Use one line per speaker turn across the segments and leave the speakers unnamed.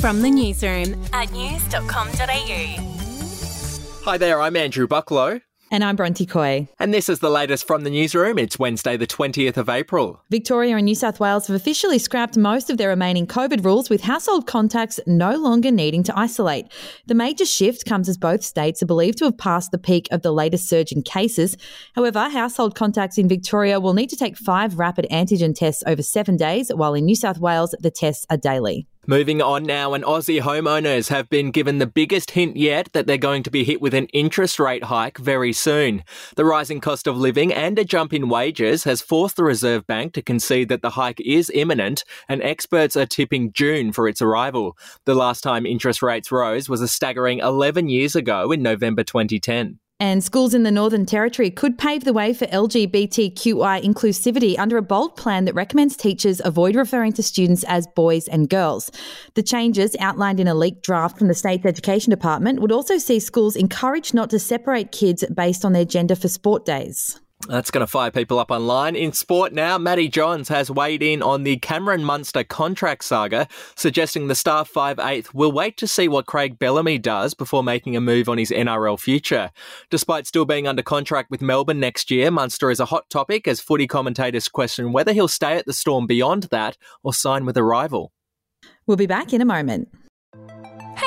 From the newsroom at news.com.au.
Hi there, I'm Andrew Bucklow.
And I'm Bronte Coy.
And this is the latest from the newsroom. It's Wednesday, the 20th of April.
Victoria and New South Wales have officially scrapped most of their remaining COVID rules, with household contacts no longer needing to isolate. The major shift comes as both states are believed to have passed the peak of the latest surge in cases. However, household contacts in Victoria will need to take five rapid antigen tests over seven days, while in New South Wales, the tests are daily.
Moving on now, and Aussie homeowners have been given the biggest hint yet that they're going to be hit with an interest rate hike very soon. The rising cost of living and a jump in wages has forced the Reserve Bank to concede that the hike is imminent, and experts are tipping June for its arrival. The last time interest rates rose was a staggering 11 years ago in November 2010.
And schools in the Northern Territory could pave the way for LGBTQI inclusivity under a bold plan that recommends teachers avoid referring to students as boys and girls. The changes, outlined in a leaked draft from the state's education department, would also see schools encouraged not to separate kids based on their gender for sport days.
That's going to fire people up online. In sport now, Matty Johns has weighed in on the Cameron Munster contract saga, suggesting the star five-eighth will wait to see what Craig Bellamy does before making a move on his NRL future. Despite still being under contract with Melbourne next year, Munster is a hot topic as footy commentators question whether he'll stay at the Storm beyond that or sign with a rival.
We'll be back in a moment.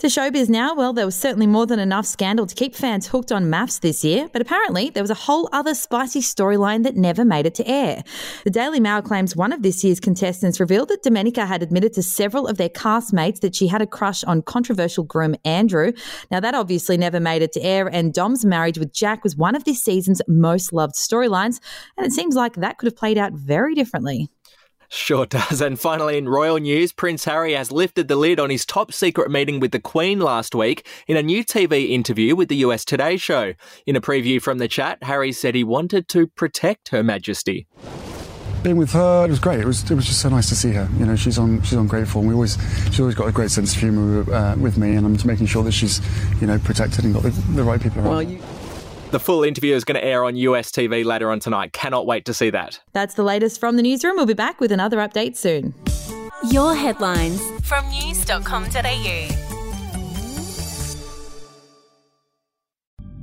To showbiz now, well, there was certainly more than enough scandal to keep fans hooked on MAFS this year, but apparently there was a whole other spicy storyline that never made it to air. The Daily Mail claims one of this year's contestants revealed that Domenica had admitted to several of their castmates that she had a crush on controversial groom Andrew. Now, that obviously never made it to air, and Dom's marriage with Jack was one of this season's most loved storylines, and it seems like that could have played out very differently.
Sure does. And finally, in royal news, Prince Harry has lifted the lid on his top secret meeting with the Queen last week in a new TV interview with the US Today show. In a preview from the chat, Harry said he wanted to protect Her Majesty.
being with her, it was great. It was it was just so nice to see her. You know, she's on she's on great form. We always she's always got a great sense of humour uh, with me, and I'm just making sure that she's you know protected and got the, the right people around.
Well, you... The full interview is going to air on US TV later on tonight. Cannot wait to see that.
That's the latest from the newsroom. We'll be back with another update soon.
Your headlines from news.com.au.